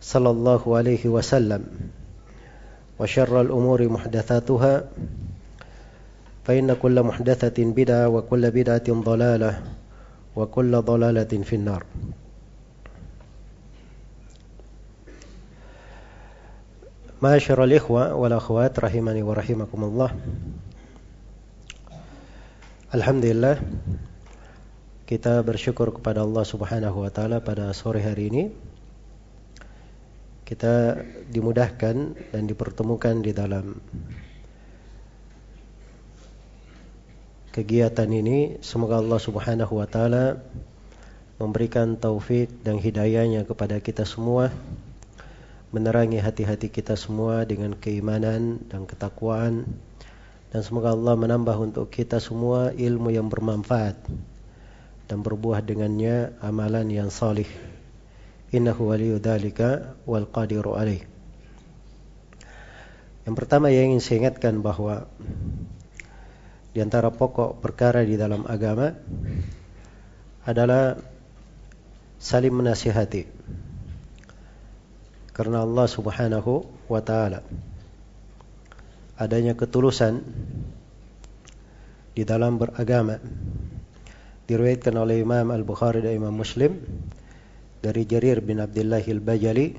صلى الله عليه وسلم. وشر الأمور محدثاتها فإن كل محدثة بدعة وكل بدعة ضلالة وكل ضلالة في النار. معاشر الإخوة والأخوات رحمني ورحمكم الله. Alhamdulillah kita bersyukur kepada Allah Subhanahu wa taala pada sore hari ini. Kita dimudahkan dan dipertemukan di dalam kegiatan ini. Semoga Allah Subhanahu wa taala memberikan taufik dan hidayahnya kepada kita semua menerangi hati-hati kita semua dengan keimanan dan ketakwaan. Dan semoga Allah menambah untuk kita semua ilmu yang bermanfaat dan berbuah dengannya amalan yang salih innahu waliyu dhalika wal qadiru alaih. Yang pertama yang ingin saya ingatkan bahwa di antara pokok perkara di dalam agama adalah saling menasihati. Karena Allah Subhanahu wa taala adanya ketulusan di dalam beragama diriwayatkan oleh Imam Al-Bukhari dan Imam Muslim dari Jarir bin Abdullah Al-Bajali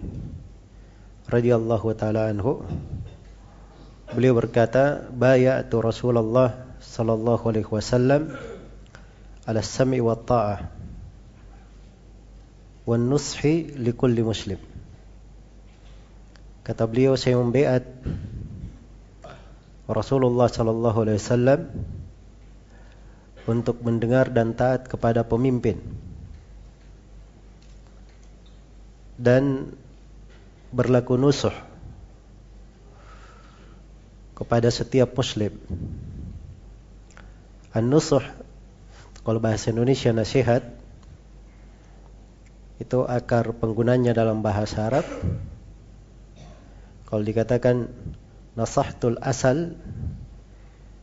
radhiyallahu taala anhu. Beliau berkata bayatu Rasulullah sallallahu alaihi wasallam ala sam'i wa ta'ah wan nushi likulli muslim. Kata beliau saya membaiat Rasulullah sallallahu alaihi wasallam untuk mendengar dan taat kepada pemimpin dan berlaku nusuh kepada setiap muslim. An-nusuh kalau bahasa Indonesia nasihat itu akar penggunanya dalam bahasa Arab kalau dikatakan nasahtul asal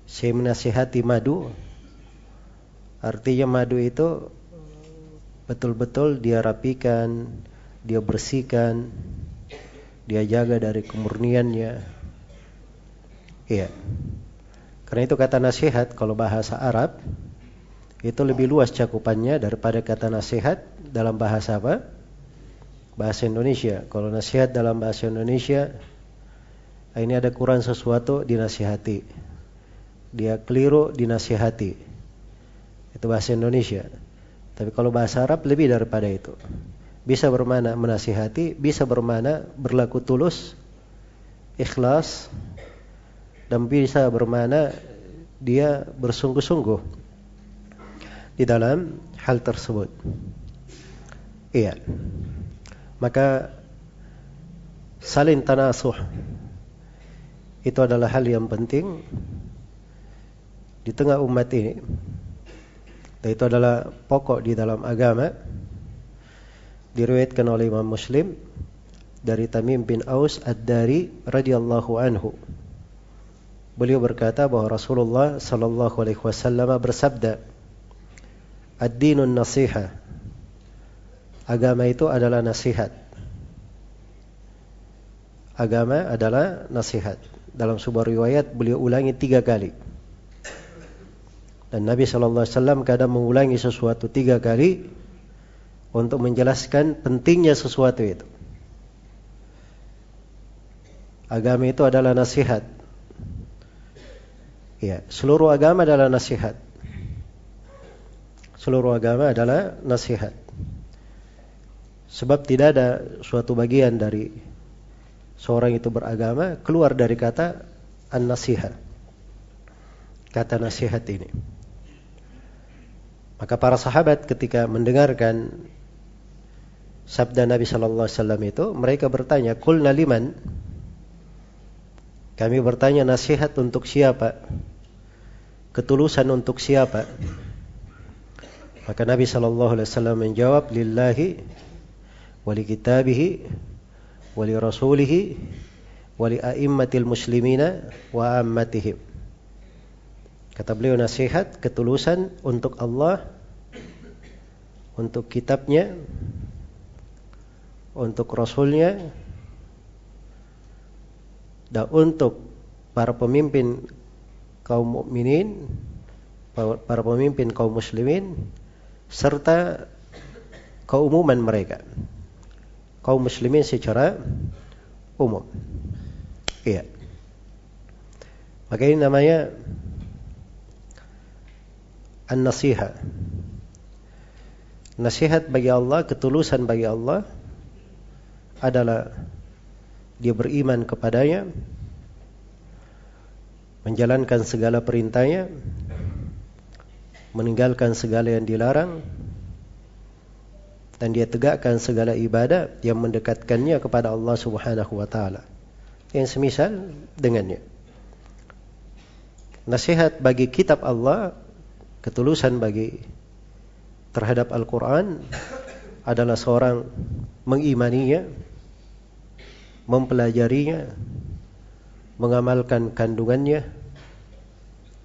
saya menasihati madu artinya madu itu betul-betul dia rapikan dia bersihkan dia jaga dari kemurniannya iya karena itu kata nasihat kalau bahasa Arab itu lebih luas cakupannya daripada kata nasihat dalam bahasa apa? Bahasa Indonesia. Kalau nasihat dalam bahasa Indonesia ini ada kurang sesuatu dinasihati. Dia keliru dinasihati. Itu bahasa Indonesia. Tapi kalau bahasa Arab lebih daripada itu. Bisa bermana menasihati, bisa bermana berlaku tulus, ikhlas, dan bisa bermana dia bersungguh-sungguh di dalam hal tersebut. Iya. Maka saling tanasuh itu adalah hal yang penting di tengah umat ini. Dan itu adalah pokok di dalam agama. Diriwayatkan oleh Imam Muslim dari Tamim bin Aus Ad-Dari radhiyallahu anhu. Beliau berkata bahwa Rasulullah sallallahu alaihi wasallam bersabda, "Ad-dinun nasiha." Agama itu adalah nasihat. Agama adalah nasihat. Dalam sebuah riwayat beliau ulangi tiga kali. Dan Nabi Shallallahu Alaihi Wasallam kadang mengulangi sesuatu tiga kali untuk menjelaskan pentingnya sesuatu itu. Agama itu adalah nasihat. Ya, seluruh agama adalah nasihat. Seluruh agama adalah nasihat. Sebab tidak ada suatu bagian dari seorang itu beragama keluar dari kata an-nasihat. Kata nasihat ini. Maka para sahabat ketika mendengarkan sabda Nabi Shallallahu Alaihi Wasallam itu, mereka bertanya, "Kul naliman?" Kami bertanya nasihat untuk siapa? Ketulusan untuk siapa? Maka Nabi Shallallahu Alaihi Wasallam menjawab, "Lillahi, wali kitabihi, wali rasulihi, wali a'immatil muslimina wa ammatihim." Kata beliau nasihat, ketulusan untuk Allah, untuk kitabnya, untuk rasulnya, dan untuk para pemimpin kaum mukminin, para pemimpin kaum muslimin, serta keumuman mereka. Kaum muslimin secara umum. Iya. Maka ini namanya an-nasiha. Nasihat bagi Allah, ketulusan bagi Allah adalah dia beriman kepadanya, menjalankan segala perintahnya, meninggalkan segala yang dilarang, dan dia tegakkan segala ibadah yang mendekatkannya kepada Allah Subhanahu wa taala. Yang semisal dengannya. Nasihat bagi kitab Allah ketulusan bagi terhadap Al-Quran adalah seorang mengimaninya, mempelajarinya, mengamalkan kandungannya,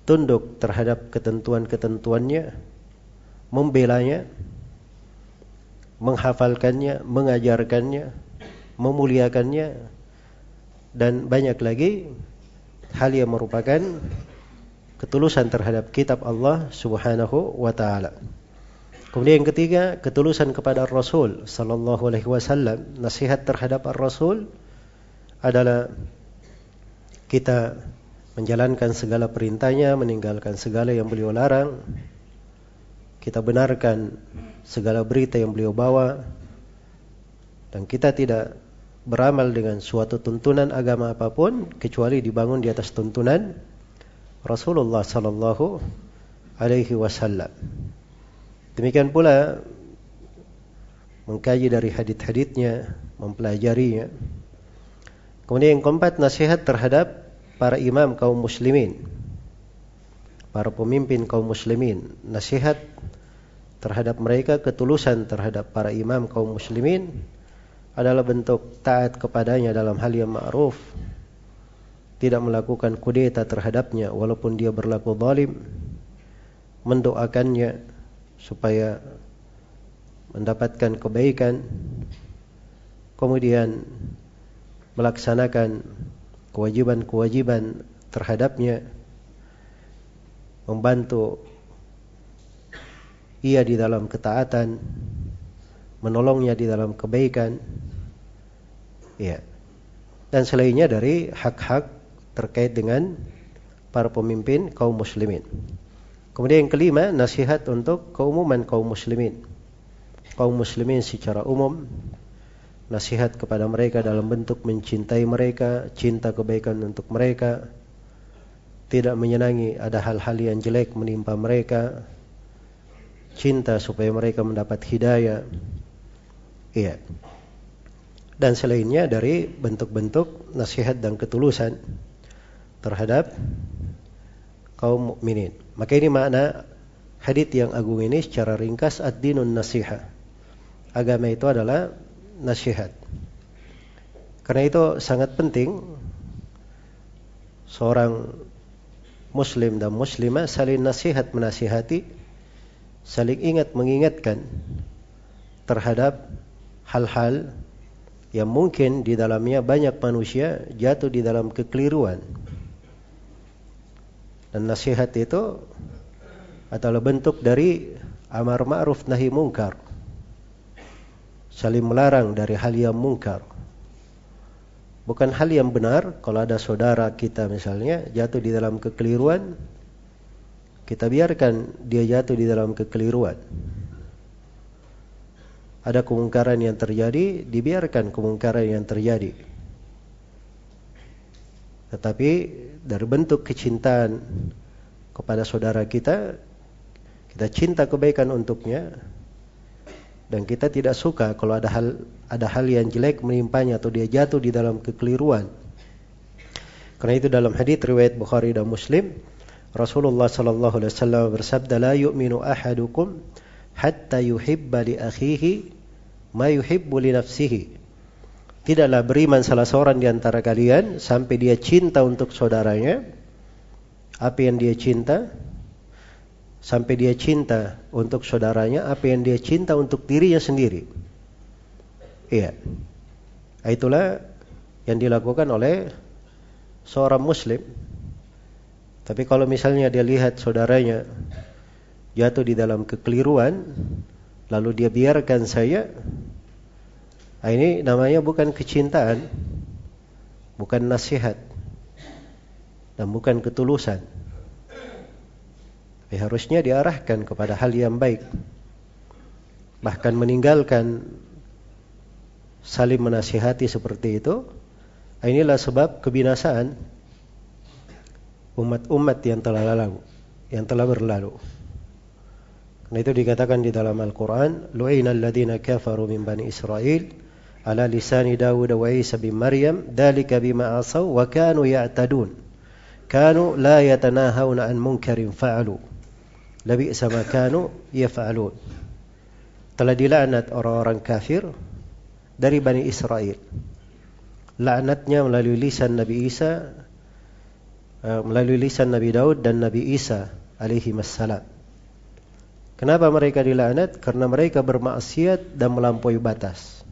tunduk terhadap ketentuan-ketentuannya, membelanya, menghafalkannya, mengajarkannya, memuliakannya, dan banyak lagi hal yang merupakan ketulusan terhadap kitab Allah Subhanahu wa taala. Kemudian yang ketiga, ketulusan kepada Rasul sallallahu alaihi wasallam. Nasihat terhadap Rasul adalah kita menjalankan segala perintahnya, meninggalkan segala yang beliau larang. Kita benarkan segala berita yang beliau bawa dan kita tidak beramal dengan suatu tuntunan agama apa pun kecuali dibangun di atas tuntunan Rasulullah sallallahu alaihi wasallam. Demikian pula mengkaji dari hadith-hadithnya, mempelajarinya. Kemudian yang keempat nasihat terhadap para imam kaum muslimin. Para pemimpin kaum muslimin, nasihat terhadap mereka ketulusan terhadap para imam kaum muslimin adalah bentuk taat kepadanya dalam hal yang ma'ruf. Tidak melakukan kudeta terhadapnya walaupun dia berlaku zalim. Mendoakannya supaya mendapatkan kebaikan. Kemudian melaksanakan kewajiban-kewajiban terhadapnya membantu ia di dalam ketaatan menolongnya di dalam kebaikan ya dan selainnya dari hak-hak terkait dengan para pemimpin kaum muslimin. Kemudian yang kelima, nasihat untuk keumuman kaum muslimin. Kaum muslimin secara umum, nasihat kepada mereka dalam bentuk mencintai mereka, cinta kebaikan untuk mereka, tidak menyenangi ada hal-hal yang jelek menimpa mereka, cinta supaya mereka mendapat hidayah. Iya. Dan selainnya dari bentuk-bentuk nasihat dan ketulusan terhadap kaum mukminin. Maka ini makna hadith yang agung ini secara ringkas ad-dinun nasiha. Agama itu adalah nasihat. Karena itu sangat penting seorang muslim dan muslimah saling nasihat menasihati, saling ingat mengingatkan terhadap hal-hal yang mungkin di dalamnya banyak manusia jatuh di dalam kekeliruan. Dan nasihat itu adalah bentuk dari amar ma'ruf nahi mungkar. Saling melarang dari hal yang mungkar. Bukan hal yang benar kalau ada saudara kita misalnya jatuh di dalam kekeliruan, kita biarkan dia jatuh di dalam kekeliruan. Ada kemungkaran yang terjadi, dibiarkan kemungkaran yang terjadi. Tetapi dari bentuk kecintaan kepada saudara kita, kita cinta kebaikan untuknya, dan kita tidak suka kalau ada hal ada hal yang jelek menimpanya atau dia jatuh di dalam kekeliruan. Karena itu dalam hadis riwayat Bukhari dan Muslim, Rasulullah sallallahu alaihi wasallam bersabda, "La yu'minu ahadukum hatta yuhibba li akhihi ma yuhibbu li nafsihi." Tidaklah beriman salah seorang di antara kalian sampai dia cinta untuk saudaranya apa yang dia cinta sampai dia cinta untuk saudaranya apa yang dia cinta untuk dirinya sendiri. Iya. Itulah yang dilakukan oleh seorang muslim. Tapi kalau misalnya dia lihat saudaranya jatuh di dalam kekeliruan, lalu dia biarkan saya, nah ini namanya bukan kecintaan, bukan nasihat, dan bukan ketulusan. Tapi harusnya diarahkan kepada hal yang baik. Bahkan meninggalkan saling menasihati seperti itu. Inilah sebab kebinasaan umat-umat yang telah lalu, yang telah berlalu. Karena itu dikatakan di dalam Al-Quran, Lu'ina alladhina kafaru min bani Israel ala lisani Dawud wa Isa bin Maryam, dalika bima asaw wa kanu ya'tadun. Kanu la yatanahawna an munkarin fa'alu. Labi sama kanu yaf'alun. Telah dilaknat orang-orang kafir dari Bani Israel. Laknatnya melalui lisan Nabi Isa, eh, melalui lisan Nabi Daud dan Nabi Isa alaihi wassalam. Kenapa mereka dilaknat? Karena mereka bermaksiat dan melampaui batas.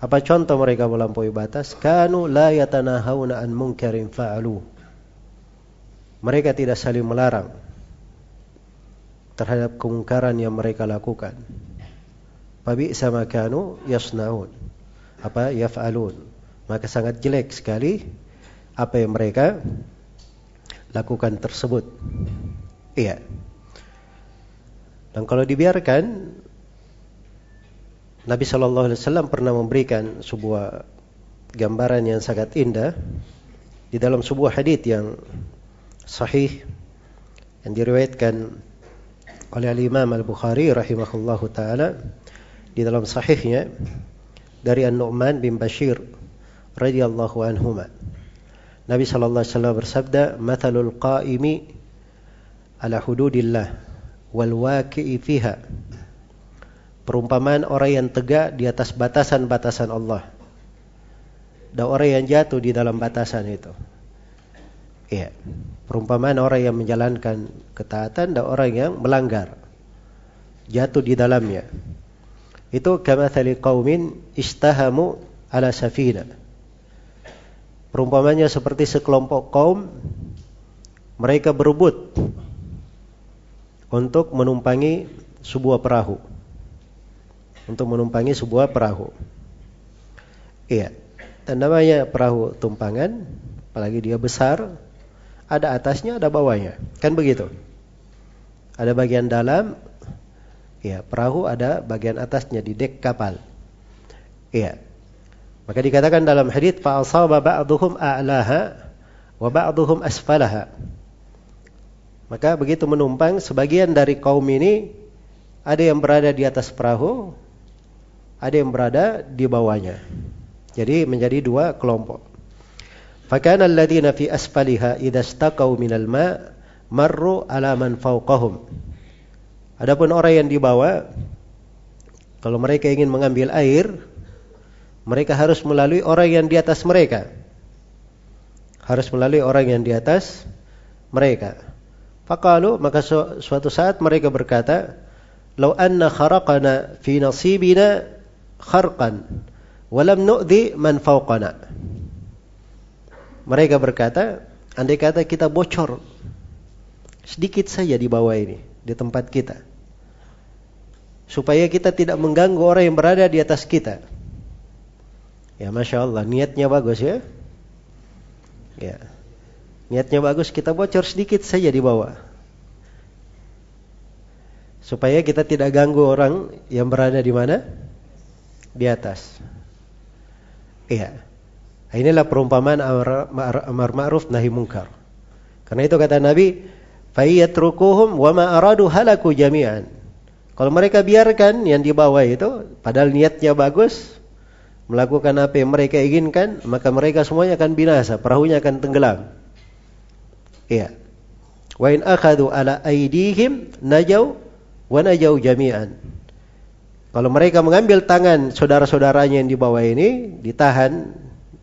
Apa contoh mereka melampaui batas? Kanu la yatanahawna an munkarin fa'alu. Mereka tidak saling melarang terhadap kemungkaran yang mereka lakukan. Fabi sama kanu yasnaun. Apa yaf'alun. Maka sangat jelek sekali apa yang mereka lakukan tersebut. Iya. Dan kalau dibiarkan Nabi Shallallahu Alaihi Wasallam pernah memberikan sebuah gambaran yang sangat indah di dalam sebuah hadis yang sahih yang diriwayatkan oleh Al-Imam Al-Bukhari rahimahullahu taala di dalam sahihnya dari An-Nu'man bin Bashir radhiyallahu anhuma. Nabi sallallahu alaihi wasallam bersabda, "Mathalul qa'imi ala hududillah wal waqi'i fiha." Perumpamaan orang yang tegak di atas batasan-batasan Allah dan orang yang jatuh di dalam batasan itu. Iya. Perumpamaan orang yang menjalankan ketaatan dan orang yang melanggar. Jatuh di dalamnya. Itu kamathali qaumin istahamu ala safina. Perumpamannya seperti sekelompok kaum mereka berebut untuk menumpangi sebuah perahu. Untuk menumpangi sebuah perahu. Iya. Dan namanya perahu tumpangan, apalagi dia besar, ada atasnya, ada bawahnya. Kan begitu. Ada bagian dalam, ya perahu ada bagian atasnya di dek kapal. Iya. Maka dikatakan dalam hadis fa asaba ba'dhum a'laha wa ba'dhum asfalaha. Maka begitu menumpang sebagian dari kaum ini ada yang berada di atas perahu, ada yang berada di bawahnya. Jadi menjadi dua kelompok. فكان الذين في أسفلها إذا استقوا من الماء marru ala man fauqahum. Adapun orang yang di bawah kalau mereka ingin mengambil air, Mereka harus melalui orang yang di atas mereka. Harus melalui orang yang di atas mereka. Faqalu maka su suatu saat mereka berkata, "Lau anna kharaqana fi nasibina kharqan wa lam nu'dhi man fawqana." Mereka berkata, andai kata kita bocor sedikit saja di bawah ini, di tempat kita. Supaya kita tidak mengganggu orang yang berada di atas kita. Ya Masya Allah, niatnya bagus ya. Ya. Niatnya bagus, kita bocor sedikit saja di bawah. Supaya kita tidak ganggu orang yang berada di mana? Di atas. Iya. Inilah perumpamaan amar ma'ruf nahi mungkar. Karena itu kata Nabi, "Fayyatrukuhum wa ma aradu halaku jami'an." Kalau mereka biarkan yang di bawah itu, padahal niatnya bagus, melakukan apa yang mereka inginkan, maka mereka semuanya akan binasa, perahunya akan tenggelam. Iya. Wa in akhadhu ala aidihim najau wa najau jami'an. Kalau mereka mengambil tangan saudara-saudaranya yang di bawah ini, ditahan,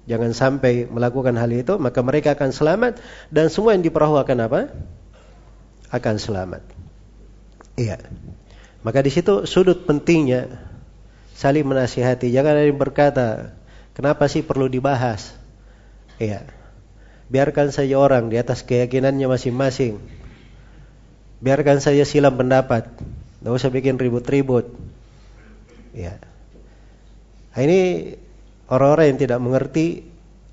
jangan sampai melakukan hal itu, maka mereka akan selamat dan semua yang di perahu akan apa? Akan selamat. Iya. Maka di situ sudut pentingnya saling menasihati. Jangan ada yang berkata, kenapa sih perlu dibahas? Iya. Biarkan saja orang di atas keyakinannya masing-masing. Biarkan saja silam pendapat. Tidak usah bikin ribut-ribut. Ya. Nah, ini orang-orang yang tidak mengerti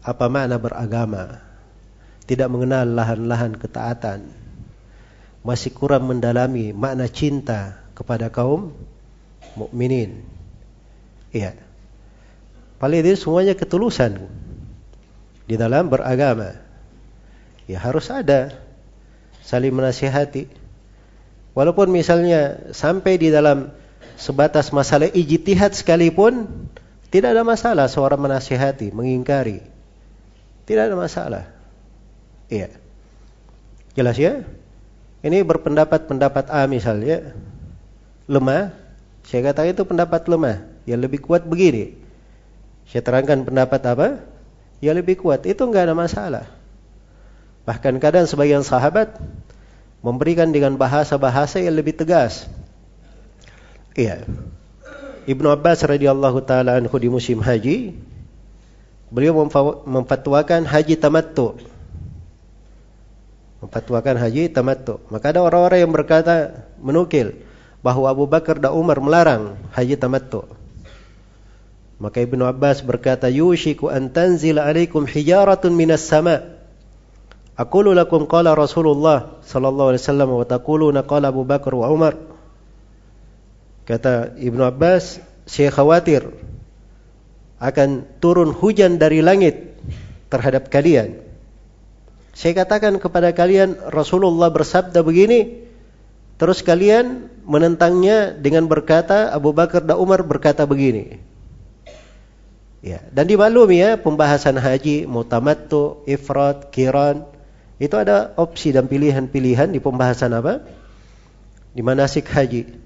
apa makna beragama. Tidak mengenal lahan-lahan ketaatan. Masih kurang mendalami makna cinta kepada kaum mukminin. Iya. Paling itu semuanya ketulusan di dalam beragama. Ya harus ada saling menasihati. Walaupun misalnya sampai di dalam sebatas masalah ijtihad sekalipun tidak ada masalah seorang menasihati, mengingkari. Tidak ada masalah. Iya. Jelas ya? Ini berpendapat-pendapat A misalnya lemah, saya kata itu pendapat lemah. Yang lebih kuat begini. Saya terangkan pendapat apa? Yang lebih kuat. Itu enggak ada masalah. Bahkan kadang sebagian sahabat memberikan dengan bahasa-bahasa yang lebih tegas. Iya. Ibnu Abbas radhiyallahu taala anhu di musim haji beliau memfatwakan haji tamattu. Memfatwakan haji tamattu. Maka ada orang-orang yang berkata menukil bahwa Abu Bakar dan Umar melarang haji tamattu. Maka Ibnu Abbas berkata, "Yushiku an tanzila alaikum hijaratun minas sama." Aqulu lakum qala Rasulullah sallallahu alaihi wasallam wa taquluna qala Abu Bakar wa Umar. Kata Ibnu Abbas, saya khawatir akan turun hujan dari langit terhadap kalian. Saya katakan kepada kalian Rasulullah bersabda begini, terus kalian menentangnya dengan berkata Abu Bakar dan Umar berkata begini. Ya, dan dimaklumi ya pembahasan haji, mutamattu, ifrat, kiran itu ada opsi dan pilihan-pilihan di pembahasan apa? Di manasik haji.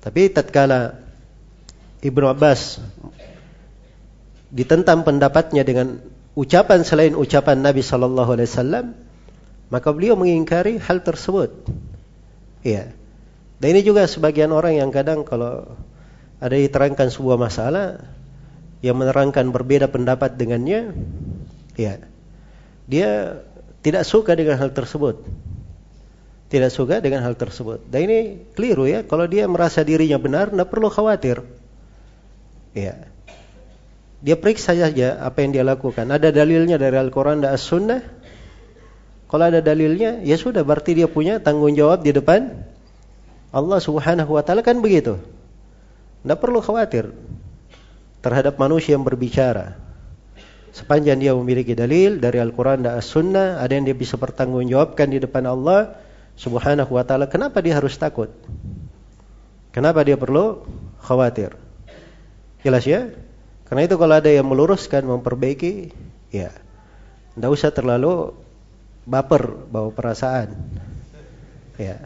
Tapi tatkala Ibnu Abbas ditentang pendapatnya dengan ucapan selain ucapan Nabi sallallahu alaihi wasallam, maka beliau mengingkari hal tersebut. Iya. Dan ini juga sebagian orang yang kadang kalau ada diterangkan sebuah masalah, yang menerangkan berbeda pendapat dengannya, ya, dia tidak suka dengan hal tersebut. Tidak suka dengan hal tersebut. Dan ini keliru ya. Kalau dia merasa dirinya benar, tidak perlu khawatir. Ya. Dia periksa saja apa yang dia lakukan. Ada dalilnya dari Al-Quran dan As-Sunnah. Kalau ada dalilnya, ya sudah. Berarti dia punya tanggung jawab di depan Allah Subhanahu Wa Taala kan begitu. Tidak perlu khawatir terhadap manusia yang berbicara. Sepanjang dia memiliki dalil dari Al-Quran dan As-Sunnah, ada yang dia bisa pertanggungjawabkan di depan Allah Subhanahu wa Ta'ala. Kenapa dia harus takut? Kenapa dia perlu khawatir? Jelas ya? Karena itu kalau ada yang meluruskan, memperbaiki, ya, tidak usah terlalu baper bawa perasaan, ya,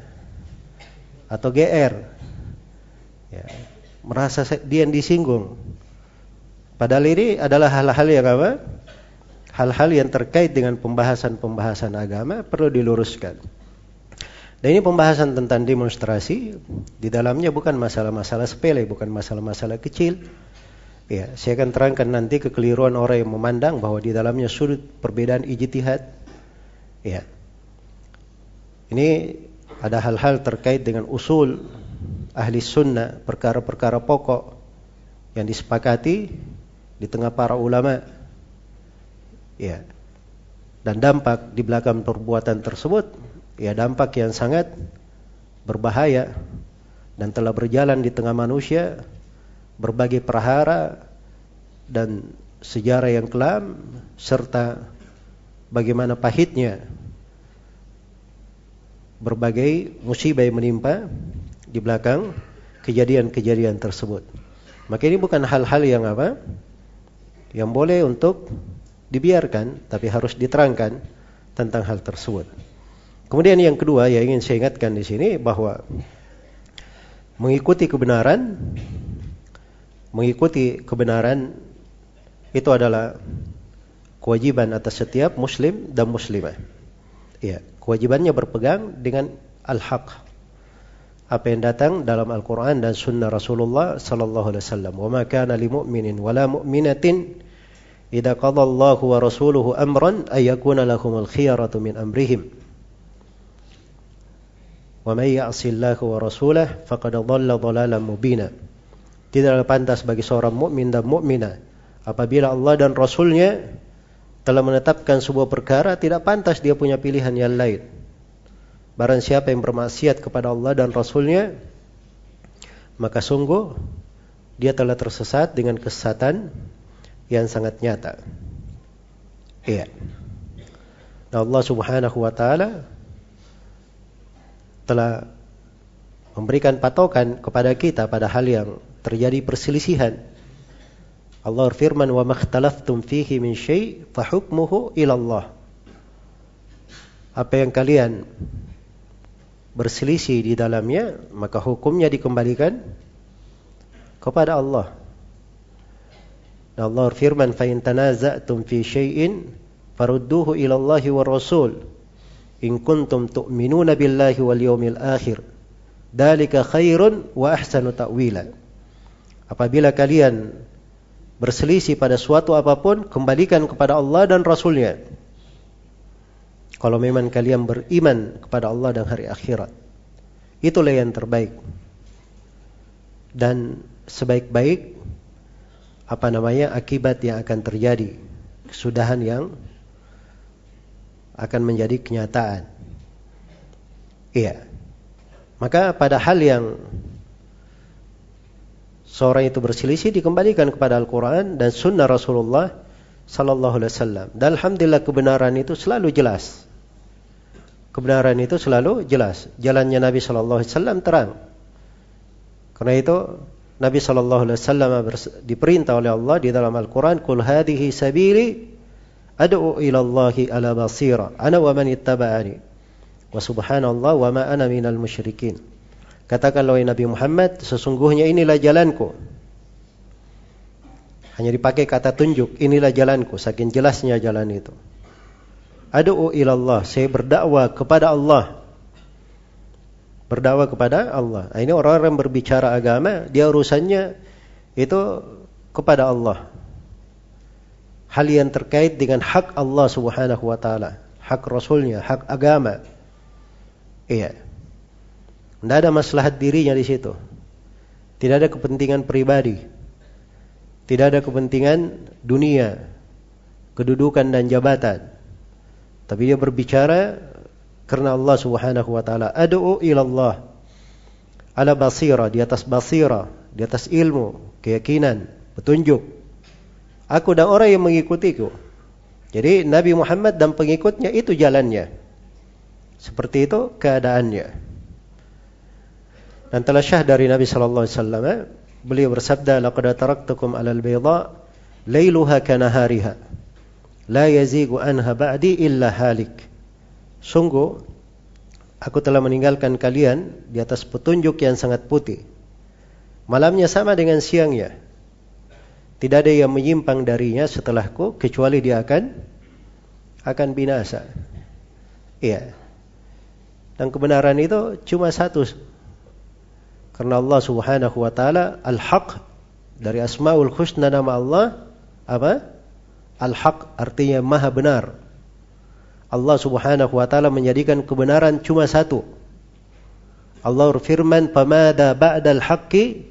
atau gr, ya, merasa dia yang disinggung, Padahal ini adalah hal-hal yang apa? Hal-hal yang terkait dengan pembahasan-pembahasan agama perlu diluruskan. Dan ini pembahasan tentang demonstrasi di dalamnya bukan masalah-masalah sepele, bukan masalah-masalah kecil. Ya, saya akan terangkan nanti kekeliruan orang yang memandang bahwa di dalamnya sudut perbedaan ijtihad. Ya. Ini ada hal-hal terkait dengan usul ahli sunnah, perkara-perkara pokok yang disepakati di tengah para ulama. Ya. Dan dampak di belakang perbuatan tersebut ya dampak yang sangat berbahaya dan telah berjalan di tengah manusia berbagai perhara dan sejarah yang kelam serta bagaimana pahitnya berbagai musibah yang menimpa di belakang kejadian-kejadian tersebut. Maka ini bukan hal-hal yang apa? Yang boleh untuk dibiarkan, tapi harus diterangkan tentang hal tersebut. Kemudian yang kedua yang ingin saya ingatkan di sini bahwa mengikuti kebenaran mengikuti kebenaran itu adalah kewajiban atas setiap muslim dan muslimah. Ya, kewajibannya berpegang dengan al-haq. Apa yang datang dalam Al-Qur'an dan sunnah Rasulullah sallallahu alaihi wasallam. Wa ma kana lil mu'minin wala mu'minatin idza wa rasuluhu amran ay yakuna lahumul khiyaratu min amrihim. Ya'si Allah wa rasulahu faqad dhalla dhalalan mubina. Tidaklah pantas bagi seorang mukmin dan mukminah apabila Allah dan Rasulnya telah menetapkan sebuah perkara tidak pantas dia punya pilihan yang lain. Barang siapa yang bermaksiat kepada Allah dan Rasulnya maka sungguh dia telah tersesat dengan kesesatan yang sangat nyata. Iya. Nah, Allah Subhanahu wa taala telah memberikan patokan kepada kita pada hal yang terjadi perselisihan. Allah firman wa makhtalaftum fihi min syai' fa hukmuhu ila. Apa yang kalian berselisih di dalamnya, maka hukumnya dikembalikan kepada Allah. Dan Allah firman fa in tanaza'tum fi syai'in farudduhu ila wa Rasul in kuntum tu'minuna billahi wal yawmil akhir. Dalika khairun wa ahsanu ta'wila. Apabila kalian berselisih pada suatu apa pun, kembalikan kepada Allah dan Rasulnya. Kalau memang kalian beriman kepada Allah dan hari akhirat. Itulah yang terbaik. Dan sebaik-baik apa namanya akibat yang akan terjadi. Kesudahan yang akan menjadi kenyataan. Iya. Maka pada hal yang seorang itu berselisih dikembalikan kepada Al-Quran dan Sunnah Rasulullah Sallallahu Alaihi Wasallam. Dan alhamdulillah kebenaran itu selalu jelas. Kebenaran itu selalu jelas. Jalannya Nabi Sallallahu Alaihi Wasallam terang. Karena itu Nabi Sallallahu Alaihi Wasallam diperintah oleh Allah di dalam Al-Quran, "Kul sabili ad'u ila Allahi ala basira, ana wa man ittaba'ani, wa subhanallah wa ma ana minal musyrikin." Katakanlah wahai Nabi Muhammad, sesungguhnya inilah jalanku. Hanya dipakai kata tunjuk, inilah jalanku, saking jelasnya jalan itu. Adu'u ilallah, saya berdakwah kepada Allah. Berdakwah kepada Allah. Nah, ini orang-orang berbicara agama, dia urusannya itu kepada Allah. Hal yang terkait dengan hak Allah Subhanahu wa taala, hak Rasulnya, hak agama. Iya. Tidak ada maslahat dirinya di situ. Tidak ada kepentingan pribadi. Tidak ada kepentingan dunia, kedudukan dan jabatan. Tapi dia berbicara karena Allah Subhanahu wa taala. Ad'u ila Allah ala basira, di atas basira, di atas ilmu, keyakinan, petunjuk. Aku dan orang yang mengikutiku. Jadi Nabi Muhammad dan pengikutnya itu jalannya. Seperti itu keadaannya. Dan telah syah dari Nabi sallallahu alaihi wasallam, beliau bersabda, "Laqad taraktukum 'alal bayda lailuha kanahariha. La yazigu anha ba'di illa halik." Sungguh aku telah meninggalkan kalian di atas petunjuk yang sangat putih. Malamnya sama dengan siangnya. Tidak ada yang menyimpang darinya setelahku kecuali dia akan akan binasa. Iya. Dan kebenaran itu cuma satu. Karena Allah Subhanahu wa taala Al-Haq dari Asmaul Husna nama Allah apa? Al-Haq artinya maha benar. Allah Subhanahu wa taala menjadikan kebenaran cuma satu. Allah berfirman, "Pamada ba'dal haqqi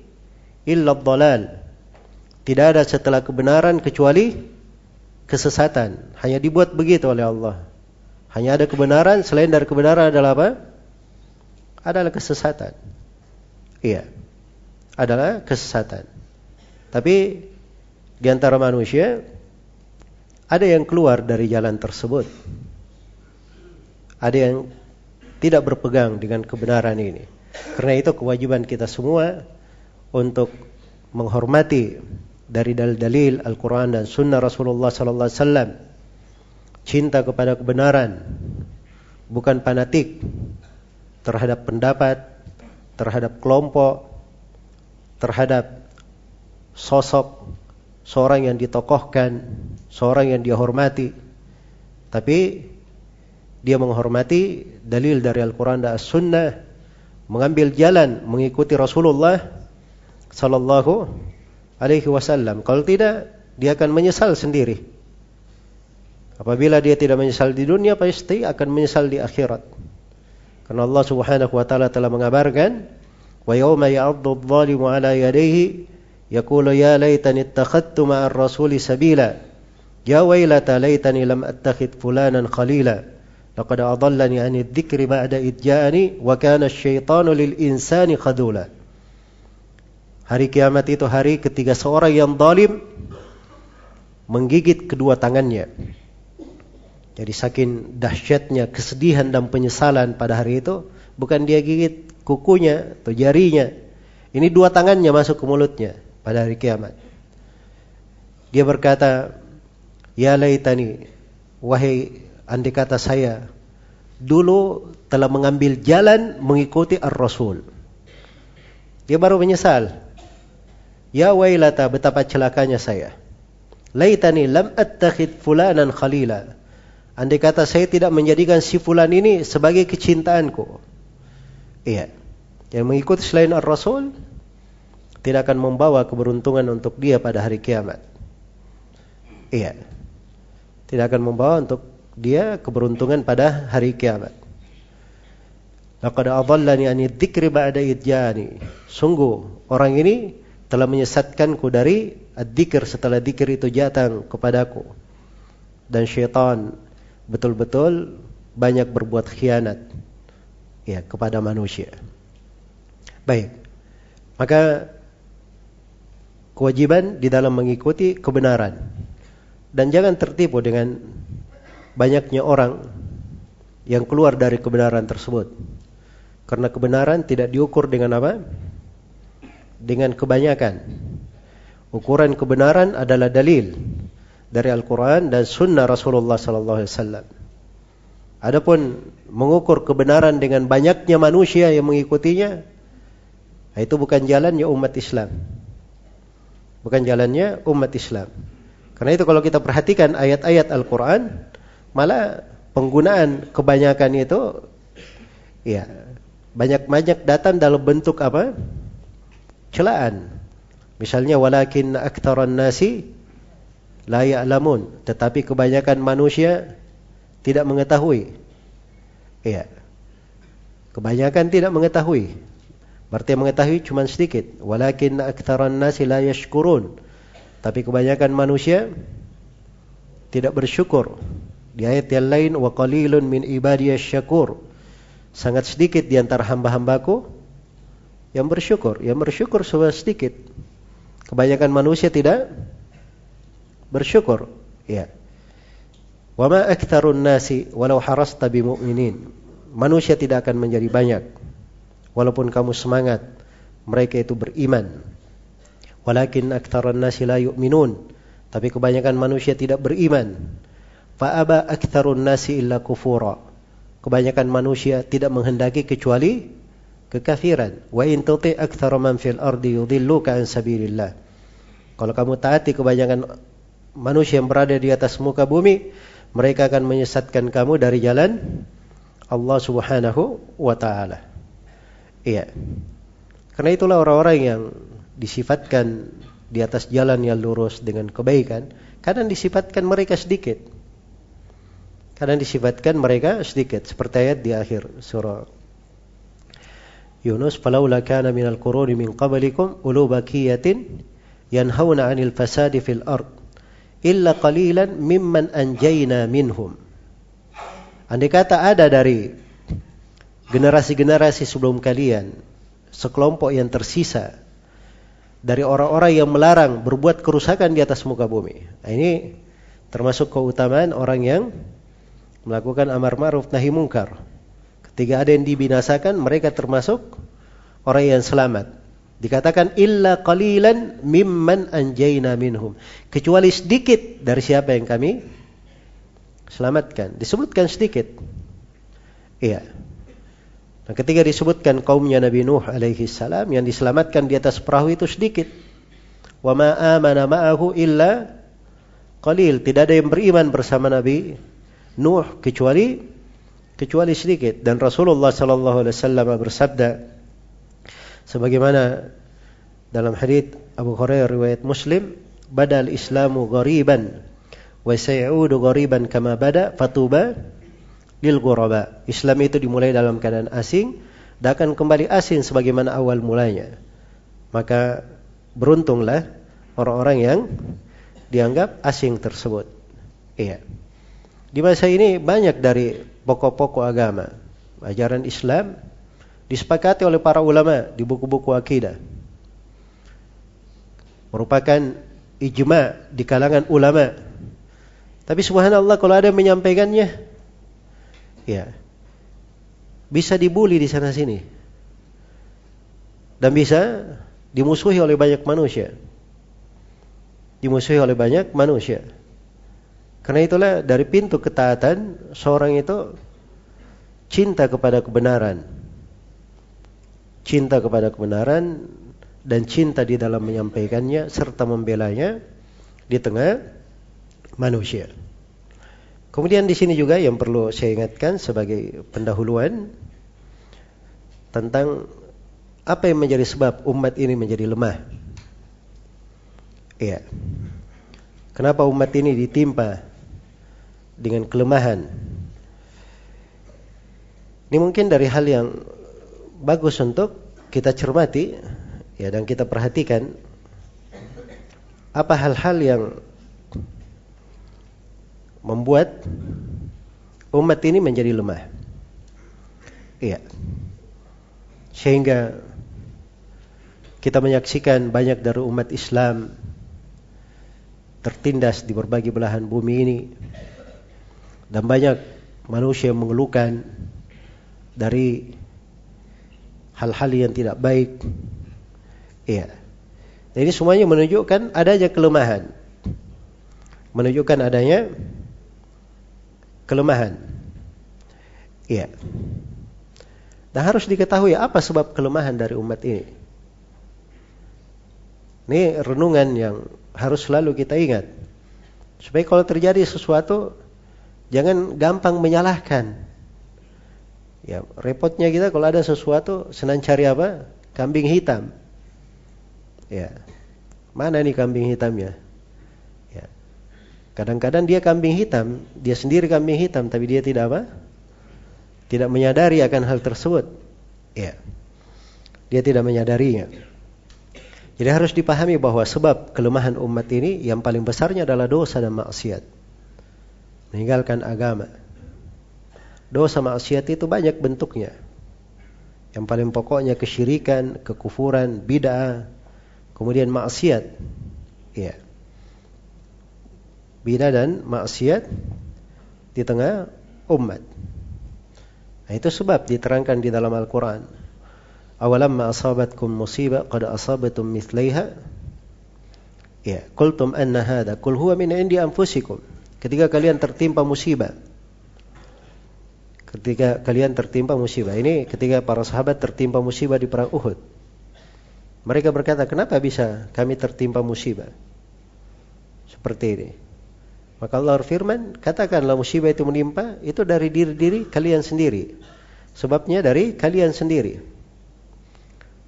illa dhalal." Tidak ada setelah kebenaran kecuali kesesatan. Hanya dibuat begitu oleh Allah. Hanya ada kebenaran, selain dari kebenaran adalah apa? Adalah kesesatan. Iya. Adalah kesesatan. Tapi di antara manusia ada yang keluar dari jalan tersebut. Ada yang tidak berpegang dengan kebenaran ini. Karena itu kewajiban kita semua untuk menghormati dari dalil-dalil Al-Quran dan Sunnah Rasulullah Sallallahu Alaihi Wasallam. Cinta kepada kebenaran, bukan fanatik terhadap pendapat, terhadap kelompok, terhadap sosok seorang yang ditokohkan, seorang yang dihormati. Tapi dia menghormati dalil dari Al-Quran dan As-Sunnah, mengambil jalan mengikuti Rasulullah Sallallahu Alaihi Wasallam. Kalau tidak, dia akan menyesal sendiri. Apabila dia tidak menyesal di dunia, pasti akan menyesal di akhirat. Karena Allah Subhanahu wa taala telah mengabarkan, "Wa yawma ya'addu adh-dhalimu 'ala yadayhi yaqulu ya laitani ittakhadtu ma'ar rasuli sabila." Ya wailata laitani lam attakhid fulanan khalila. Laqad adallani 'ani dzikri ba'da id ja'ani wa kana asy-syaitanu lil insani khadula. Hari kiamat itu hari ketika seorang yang zalim menggigit kedua tangannya. Jadi saking dahsyatnya kesedihan dan penyesalan pada hari itu, bukan dia gigit kukunya atau jarinya. Ini dua tangannya masuk ke mulutnya pada hari kiamat. Dia berkata, Ya laitani, wahai andai kata saya, dulu telah mengambil jalan mengikuti ar-Rasul. Dia baru menyesal. Ya wailata, betapa celakanya saya. Laitani lam attakhid fulanan khalila. Andai kata saya tidak menjadikan si fulan ini sebagai kecintaanku. Iya. Yang mengikuti selain Ar-Rasul tidak akan membawa keberuntungan untuk dia pada hari kiamat. Iya. Tidak akan membawa untuk dia keberuntungan pada hari kiamat. Laqad adallani ani dzikri ba'da idjani. Sungguh orang ini telah menyesatkanku dari adzikir setelah dzikir itu datang kepadaku. Dan syaitan betul-betul banyak berbuat khianat ya kepada manusia. Baik. Maka kewajiban di dalam mengikuti kebenaran dan jangan tertipu dengan banyaknya orang yang keluar dari kebenaran tersebut. Karena kebenaran tidak diukur dengan apa? Dengan kebanyakan. Ukuran kebenaran adalah dalil dari Al-Quran dan Sunnah Rasulullah Sallallahu Alaihi Wasallam. Adapun mengukur kebenaran dengan banyaknya manusia yang mengikutinya, itu bukan jalannya umat Islam. Bukan jalannya umat Islam. Karena itu kalau kita perhatikan ayat-ayat Al-Quran, malah penggunaan kebanyakan itu, ya banyak-banyak datang dalam bentuk apa? Celaan. Misalnya, walakin aktaran nasi la ya'lamun, tetapi kebanyakan manusia tidak mengetahui. Iya. Kebanyakan tidak mengetahui. Berarti mengetahui cuma sedikit. Walakin aktsaran nasi la yashkurun. Tapi kebanyakan manusia tidak bersyukur. Di ayat yang lain wa qalilun min ibadiyasy syakur. Sangat sedikit di antara hamba-hambaku yang bersyukur. Yang bersyukur sudah sedikit. Kebanyakan manusia tidak bersyukur. Ya. Wa ma aktsarun nasi walau harasta bimu'minin. Manusia tidak akan menjadi banyak walaupun kamu semangat mereka itu beriman. Walakin aktsarun nasi la yu'minun. Tapi kebanyakan manusia tidak beriman. Fa aba nasi illa kufura. Kebanyakan manusia tidak menghendaki kecuali kekafiran. Wa in tuti aktsara man fil ardi yudilluka an sabilillah. Kalau kamu taati kebanyakan manusia yang berada di atas muka bumi, mereka akan menyesatkan kamu dari jalan Allah Subhanahu wa taala. Iya. Karena itulah orang-orang yang disifatkan di atas jalan yang lurus dengan kebaikan, kadang disifatkan mereka sedikit. Kadang disifatkan mereka sedikit seperti ayat di akhir surah Yunus falaula kana minal quruni min qablikum ulu bakiyatin yanhauna 'anil fasadi fil ard illa qalilan mimman anjayna minhum. Andai kata ada dari generasi-generasi sebelum kalian sekelompok yang tersisa dari orang-orang yang melarang berbuat kerusakan di atas muka bumi. Nah, ini termasuk keutamaan orang yang melakukan amar ma'ruf nahi mungkar. Ketika ada yang dibinasakan, mereka termasuk orang yang selamat. Dikatakan illa qalilan mimman anjayna minhum. Kecuali sedikit dari siapa yang kami selamatkan. Disebutkan sedikit. Iya. Nah, ketika disebutkan kaumnya Nabi Nuh alaihi salam yang diselamatkan di atas perahu itu sedikit. Wa ma amana ma'ahu illa qalil. Tidak ada yang beriman bersama Nabi Nuh kecuali kecuali sedikit. Dan Rasulullah sallallahu alaihi wasallam bersabda sebagaimana dalam hadis Abu Hurairah riwayat Muslim badal islamu ghariban wa sayudu ghariban kama bada fatuba lil ghuraba. Islam itu dimulai dalam keadaan asing dan akan kembali asing sebagaimana awal mulanya. Maka beruntunglah orang-orang yang dianggap asing tersebut. Iya. Di masa ini banyak dari pokok-pokok agama, ajaran Islam disepakati oleh para ulama di buku-buku akidah. Merupakan ijma di kalangan ulama. Tapi subhanallah kalau ada yang menyampaikannya, ya bisa dibully di sana sini. Dan bisa dimusuhi oleh banyak manusia. Dimusuhi oleh banyak manusia. Karena itulah dari pintu ketaatan seorang itu cinta kepada kebenaran. Cinta kepada kebenaran dan cinta di dalam menyampaikannya serta membelanya di tengah manusia. Kemudian di sini juga yang perlu saya ingatkan sebagai pendahuluan tentang apa yang menjadi sebab umat ini menjadi lemah. Iya. Kenapa umat ini ditimpa dengan kelemahan. Ini mungkin dari hal yang bagus untuk kita cermati ya dan kita perhatikan apa hal-hal yang membuat umat ini menjadi lemah. Iya. Sehingga kita menyaksikan banyak dari umat Islam tertindas di berbagai belahan bumi ini dan banyak manusia yang mengeluhkan dari hal-hal yang tidak baik. Iya. Jadi semuanya menunjukkan adanya kelemahan. Menunjukkan adanya kelemahan. Iya. Dan harus diketahui apa sebab kelemahan dari umat ini. Ini renungan yang harus selalu kita ingat. Supaya kalau terjadi sesuatu Jangan gampang menyalahkan. Ya, repotnya kita kalau ada sesuatu senang cari apa? Kambing hitam. Ya. Mana nih kambing hitamnya? Ya. Kadang-kadang dia kambing hitam, dia sendiri kambing hitam tapi dia tidak apa? Tidak menyadari akan hal tersebut. Ya. Dia tidak menyadarinya. Jadi harus dipahami bahwa sebab kelemahan umat ini yang paling besarnya adalah dosa dan maksiat meninggalkan agama. Dosa maksiat itu banyak bentuknya. Yang paling pokoknya kesyirikan, kekufuran, bid'ah, kemudian maksiat. Ya. Bid'ah dan maksiat di tengah umat. Nah, itu sebab diterangkan di dalam Al-Quran. Awalamma asabatkum musibah qad asabatum mithlaiha. Ya, qultum anna hadha qul huwa min indi anfusikum. Ketika kalian tertimpa musibah. Ketika kalian tertimpa musibah. Ini ketika para sahabat tertimpa musibah di perang Uhud. Mereka berkata, kenapa bisa kami tertimpa musibah? Seperti ini. Maka Allah berfirman, katakanlah musibah itu menimpa, itu dari diri-diri kalian sendiri. Sebabnya dari kalian sendiri.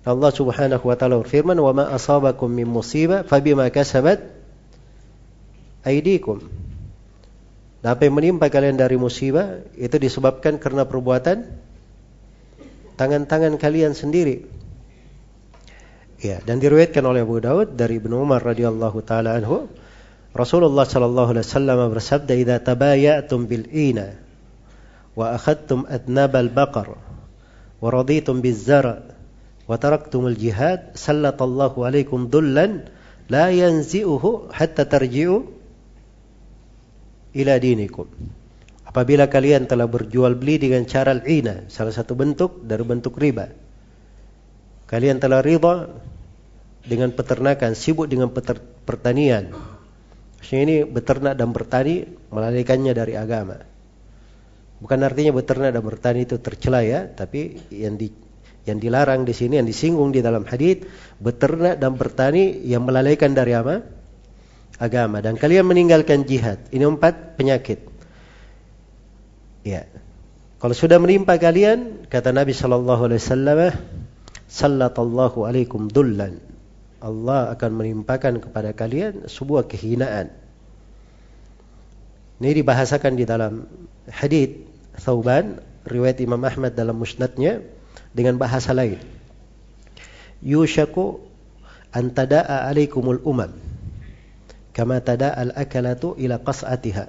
Allah Subhanahu wa taala berfirman, "Wa ma asabakum min musibah fabima kasabat aydikum." Dan apa yang menimpa kalian dari musibah itu disebabkan karena perbuatan tangan-tangan kalian sendiri. Ya, dan diriwayatkan oleh Abu Daud dari Ibnu Umar radhiyallahu taala anhu, Rasulullah sallallahu alaihi wasallam bersabda, "Idza tabayatum bil ina wa akhadtum adnab al baqar wa raditum biz zara wa taraktum al jihad, sallatallahu alaikum dullan la yanzi'uhu hatta tarji'u ila dinikum." Apabila kalian telah berjual beli dengan cara al-ina, salah satu bentuk dari bentuk riba, Kalian telah ridha dengan peternakan, sibuk dengan peter, pertanian. Maksudnya ini beternak dan bertani melalaikannya dari agama. Bukan artinya beternak dan bertani itu tercela ya, tapi yang di yang dilarang di sini, yang disinggung di dalam hadis, beternak dan bertani yang melalaikan dari apa? Agama. Dan kalian meninggalkan jihad. Ini empat penyakit. Ya. Kalau sudah menimpa kalian, kata Nabi Shallallahu Alaihi Wasallam, sallatallahu alaikum dullan. Allah akan menimpakan kepada kalian sebuah kehinaan. Ini dibahasakan di dalam hadis Thauban, riwayat Imam Ahmad dalam musnadnya dengan bahasa lain. Yushaku an tada'a alaikumul umam kama tada'al akalatu ila qas'atiha.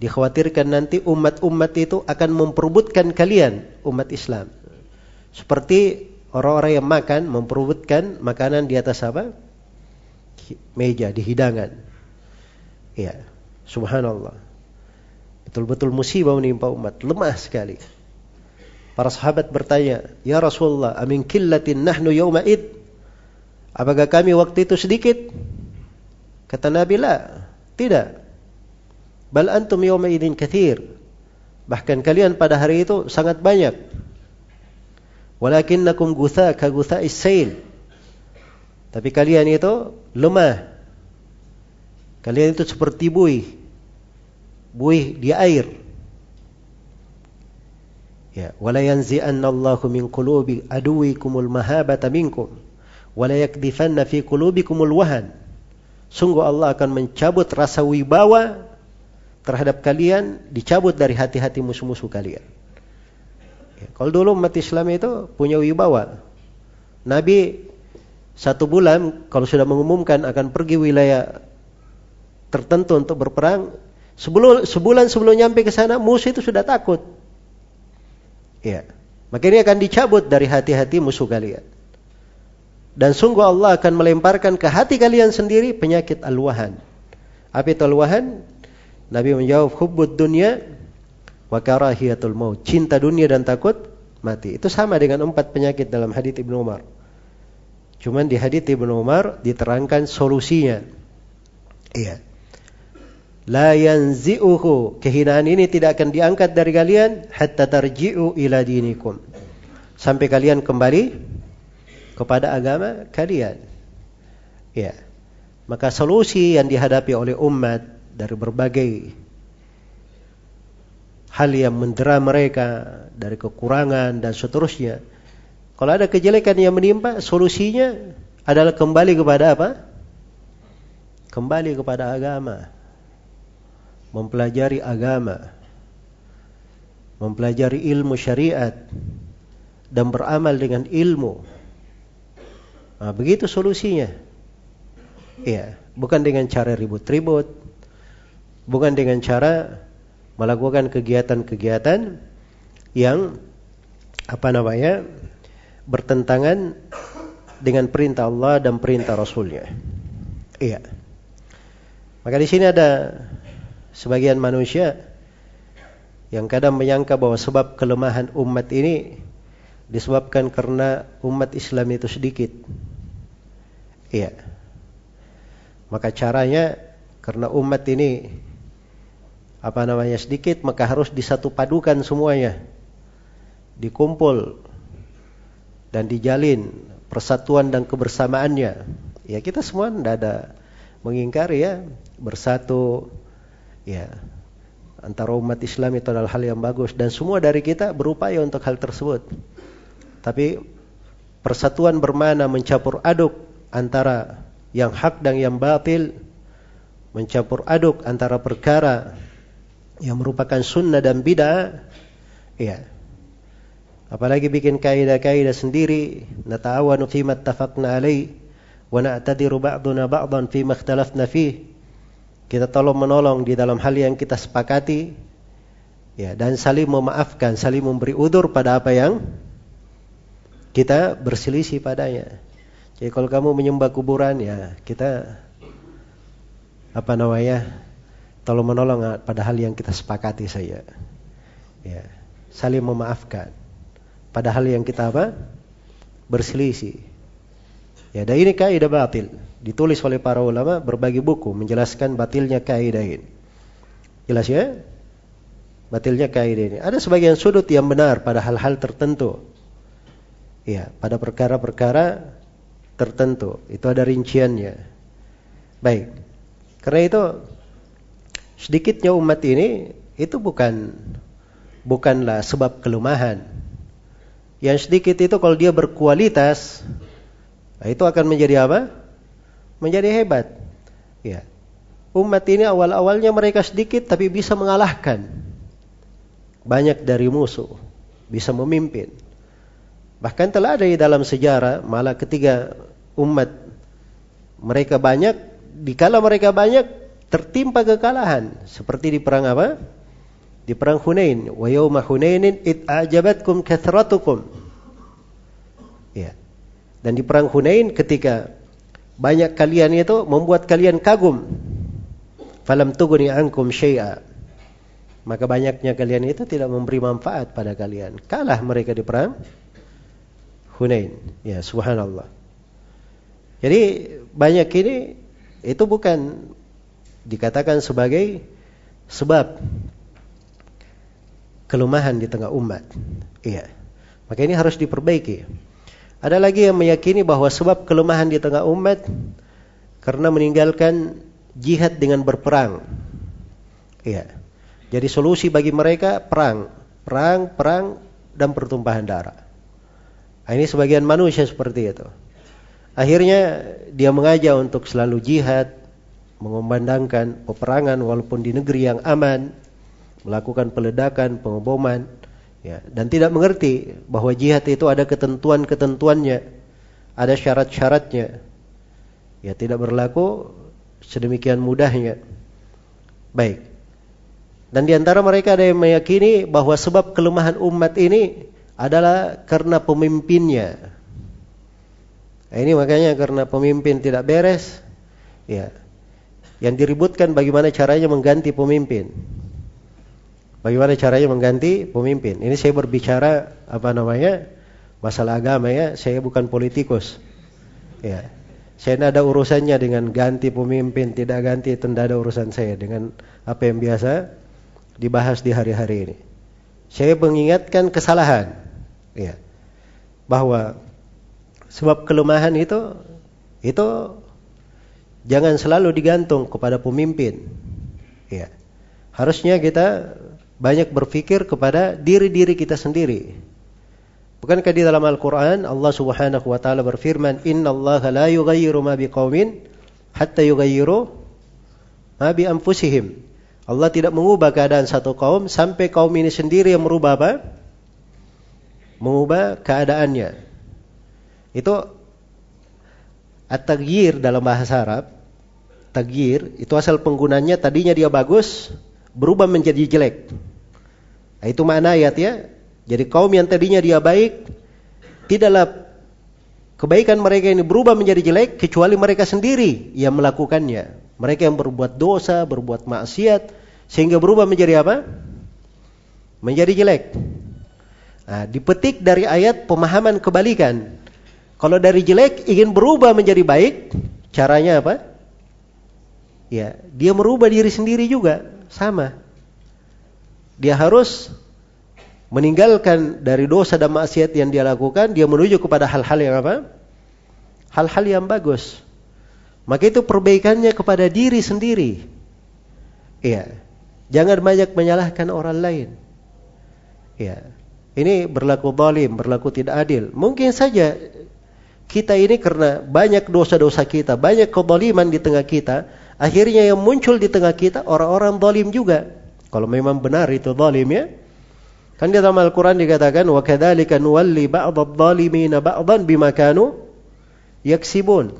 Dikhawatirkan nanti umat-umat itu akan memperebutkan kalian umat Islam. Seperti orang-orang yang makan memperebutkan makanan di atas apa? Meja di hidangan. Ya, subhanallah. Betul-betul musibah menimpa umat, lemah sekali. Para sahabat bertanya, "Ya Rasulullah, amin killatin nahnu yawma id?" Apakah kami waktu itu sedikit? Kata Nabi, "La, tidak. Bal antum yawma idin kathir." Bahkan kalian pada hari itu sangat banyak. Walakinnakum gutha ka gutha'is sail. Tapi kalian itu lemah. Kalian itu seperti buih. Buih di air. Ya, wala yanzi'anna Allahu min qulubi aduwikumul mahabata minkum. Wala yakdifanna fi qulubikumul wahan. Sungguh Allah akan mencabut rasa wibawa terhadap kalian, dicabut dari hati-hati musuh-musuh kalian. Ya, kalau dulu umat Islam itu punya wibawa. Nabi satu bulan kalau sudah mengumumkan akan pergi wilayah tertentu untuk berperang, sebelum sebulan sebelum nyampe ke sana musuh itu sudah takut. Ya. Maka akan dicabut dari hati-hati musuh kalian. Dan sungguh Allah akan melemparkan ke hati kalian sendiri penyakit al-wahan. Apa itu al-wahan? Nabi menjawab hubbud dunya wa karahiyatul maut, cinta dunia dan takut mati. Itu sama dengan empat penyakit dalam hadis Ibnu Umar. Cuman di hadis Ibnu Umar diterangkan solusinya. Iya. La yanzi'uhu. Kehinaan ini tidak akan diangkat dari kalian hatta tarji'u ila dinikum. Sampai kalian kembali kepada agama kalian. Ya. Maka solusi yang dihadapi oleh umat dari berbagai hal yang mendera mereka dari kekurangan dan seterusnya. Kalau ada kejelekan yang menimpa, solusinya adalah kembali kepada apa? Kembali kepada agama. Mempelajari agama. Mempelajari ilmu syariat dan beramal dengan ilmu. Nah, begitu solusinya. Iya, bukan dengan cara ribut-ribut, bukan dengan cara melakukan kegiatan-kegiatan yang apa namanya bertentangan dengan perintah Allah dan perintah Rasulnya. Iya. Maka di sini ada sebagian manusia yang kadang menyangka bahwa sebab kelemahan umat ini disebabkan karena umat Islam itu sedikit. Iya. Maka caranya karena umat ini apa namanya sedikit maka harus disatu padukan semuanya dikumpul dan dijalin persatuan dan kebersamaannya. Ya kita semua tidak ada mengingkari ya bersatu ya antara umat Islam itu adalah hal yang bagus dan semua dari kita berupaya untuk hal tersebut. Tapi persatuan bermana mencampur aduk antara yang hak dan yang batil, mencampur aduk antara perkara yang merupakan sunnah dan bid'ah, ya. Apalagi bikin kaidah-kaidah sendiri, nata'awanu fi ma ittafaqna alaih wa na'tadiru ba'duna ba'dan fi ma ikhtalafna. Kita tolong menolong di dalam hal yang kita sepakati ya dan saling memaafkan, saling memberi udur pada apa yang kita berselisih padanya. Jadi kalau kamu menyembah kuburan ya kita apa namanya tolong menolong pada hal yang kita sepakati saja. Ya, saling memaafkan. Pada hal yang kita apa? Berselisih. Ya, dan ini kaidah batil. Ditulis oleh para ulama berbagi buku menjelaskan batilnya kaidah ini. Jelas ya? Batilnya kaidah ini. Ada sebagian sudut yang benar pada hal-hal tertentu. Ya, pada perkara-perkara tertentu. Itu ada rinciannya. Baik. Karena itu sedikitnya umat ini itu bukan bukanlah sebab kelemahan. Yang sedikit itu kalau dia berkualitas, nah itu akan menjadi apa? menjadi hebat. Ya. Umat ini awal-awalnya mereka sedikit tapi bisa mengalahkan banyak dari musuh, bisa memimpin. Bahkan telah ada di dalam sejarah malah ketika umat mereka banyak, dikala mereka banyak tertimpa kekalahan seperti di perang apa? Di perang Hunain. Wa yauma Hunainin id ajabatkum kathratukum. Ya. Dan di perang Hunain ketika banyak kalian itu membuat kalian kagum. Falam tuguni ankum syai'a. Maka banyaknya kalian itu tidak memberi manfaat pada kalian. Kalah mereka di perang Hunain. Ya, subhanallah. Jadi banyak ini itu bukan dikatakan sebagai sebab kelemahan di tengah umat. Iya. Maka ini harus diperbaiki. Ada lagi yang meyakini bahwa sebab kelemahan di tengah umat karena meninggalkan jihad dengan berperang. Iya. Jadi solusi bagi mereka perang, perang, perang dan pertumpahan darah. Nah, ini sebagian manusia seperti itu. Akhirnya dia mengajak untuk selalu jihad, mengumandangkan peperangan walaupun di negeri yang aman, melakukan peledakan, pengeboman, Ya, dan tidak mengerti bahwa jihad itu ada ketentuan-ketentuannya, ada syarat-syaratnya. Ya, tidak berlaku sedemikian mudahnya. Baik. Dan di antara mereka ada yang meyakini bahwa sebab kelemahan umat ini adalah karena pemimpinnya. Nah, ini makanya karena pemimpin tidak beres, ya. Yang diributkan bagaimana caranya mengganti pemimpin. Bagaimana caranya mengganti pemimpin? Ini saya berbicara apa namanya? Masalah agama ya, saya bukan politikus. Ya. Saya tidak ada urusannya dengan ganti pemimpin, tidak ganti itu tidak ada urusan saya dengan apa yang biasa dibahas di hari-hari ini. Saya mengingatkan kesalahan. Ya. Bahwa sebab kelemahan itu itu jangan selalu digantung kepada pemimpin. Ya. Harusnya kita banyak berpikir kepada diri-diri kita sendiri. Bukankah di dalam Al-Quran Allah subhanahu wa ta'ala berfirman Inna Allah la yughayyiru ma biqawmin hatta yughayyiru ma bi anfusihim. Allah tidak mengubah keadaan satu kaum sampai kaum ini sendiri yang merubah apa? Mengubah keadaannya. Itu at-taghyir dalam bahasa Arab. Taghyir itu asal penggunanya tadinya dia bagus, berubah menjadi jelek. Nah, itu makna ayat ya. Jadi kaum yang tadinya dia baik, tidaklah kebaikan mereka ini berubah menjadi jelek kecuali mereka sendiri yang melakukannya. Mereka yang berbuat dosa, berbuat maksiat, sehingga berubah menjadi apa? Menjadi jelek. Nah, dipetik dari ayat pemahaman kebalikan. Kalau dari jelek ingin berubah menjadi baik, caranya apa? Ya, dia merubah diri sendiri juga sama. Dia harus meninggalkan dari dosa dan maksiat yang dia lakukan, dia menuju kepada hal-hal yang apa? hal-hal yang bagus. Maka itu perbaikannya kepada diri sendiri. Iya. Jangan banyak menyalahkan orang lain. Iya. Ini berlaku zalim, berlaku tidak adil. Mungkin saja kita ini karena banyak dosa-dosa kita, banyak kezaliman di tengah kita, akhirnya yang muncul di tengah kita orang-orang zalim juga. Kalau memang benar itu zalim ya. Kan di dalam Al-Qur'an dikatakan wa kadzalika nuwalli ba'dadh-dhalimina ba'dhan bima kanu yaksibun.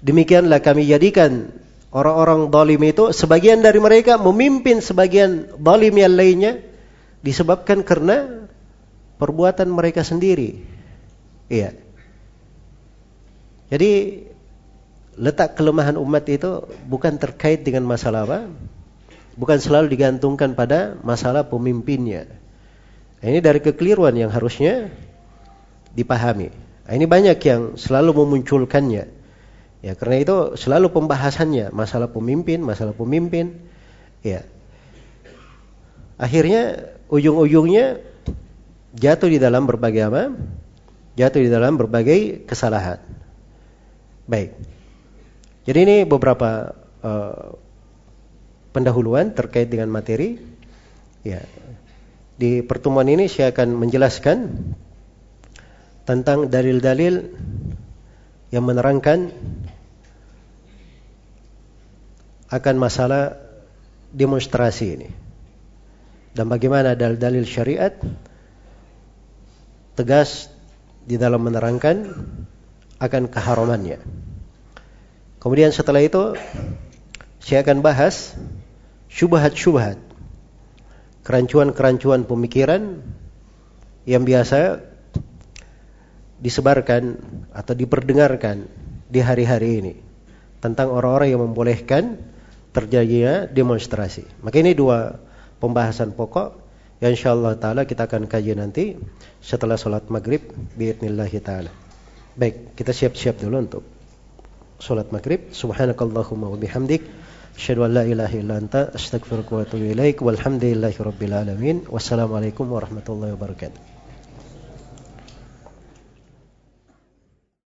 Demikianlah kami jadikan orang-orang zalim itu sebagian dari mereka memimpin sebagian zalim yang lainnya disebabkan karena perbuatan mereka sendiri. Iya. Jadi letak kelemahan umat itu bukan terkait dengan masalah apa? Bukan selalu digantungkan pada masalah pemimpinnya. Nah, ini dari kekeliruan yang harusnya dipahami. Nah, ini banyak yang selalu memunculkannya. Ya, karena itu selalu pembahasannya masalah pemimpin, masalah pemimpin. Ya. Akhirnya ujung-ujungnya jatuh di dalam berbagai apa? Jatuh di dalam berbagai kesalahan. Baik. Jadi ini beberapa uh, pendahuluan terkait dengan materi. Ya. Di pertemuan ini saya akan menjelaskan tentang dalil-dalil yang menerangkan akan masalah demonstrasi ini. Dan bagaimana dalil-dalil syariat tegas di dalam menerangkan akan keharamannya. Kemudian setelah itu saya akan bahas syubhat-syubhat. Kerancuan-kerancuan pemikiran yang biasa disebarkan atau diperdengarkan di hari-hari ini tentang orang-orang yang membolehkan terjadinya demonstrasi. Maka ini dua pembahasan pokok yang insyaallah taala kita akan kaji nanti setelah sholat maghrib biidznillah taala. Baik, kita siap-siap dulu untuk sholat maghrib. Subhanakallahumma wa bihamdik asyhadu an la ilaha illa anta astaghfiruka wa atubu ilaik walhamdulillahi rabbil alamin. Wassalamualaikum warahmatullahi wabarakatuh.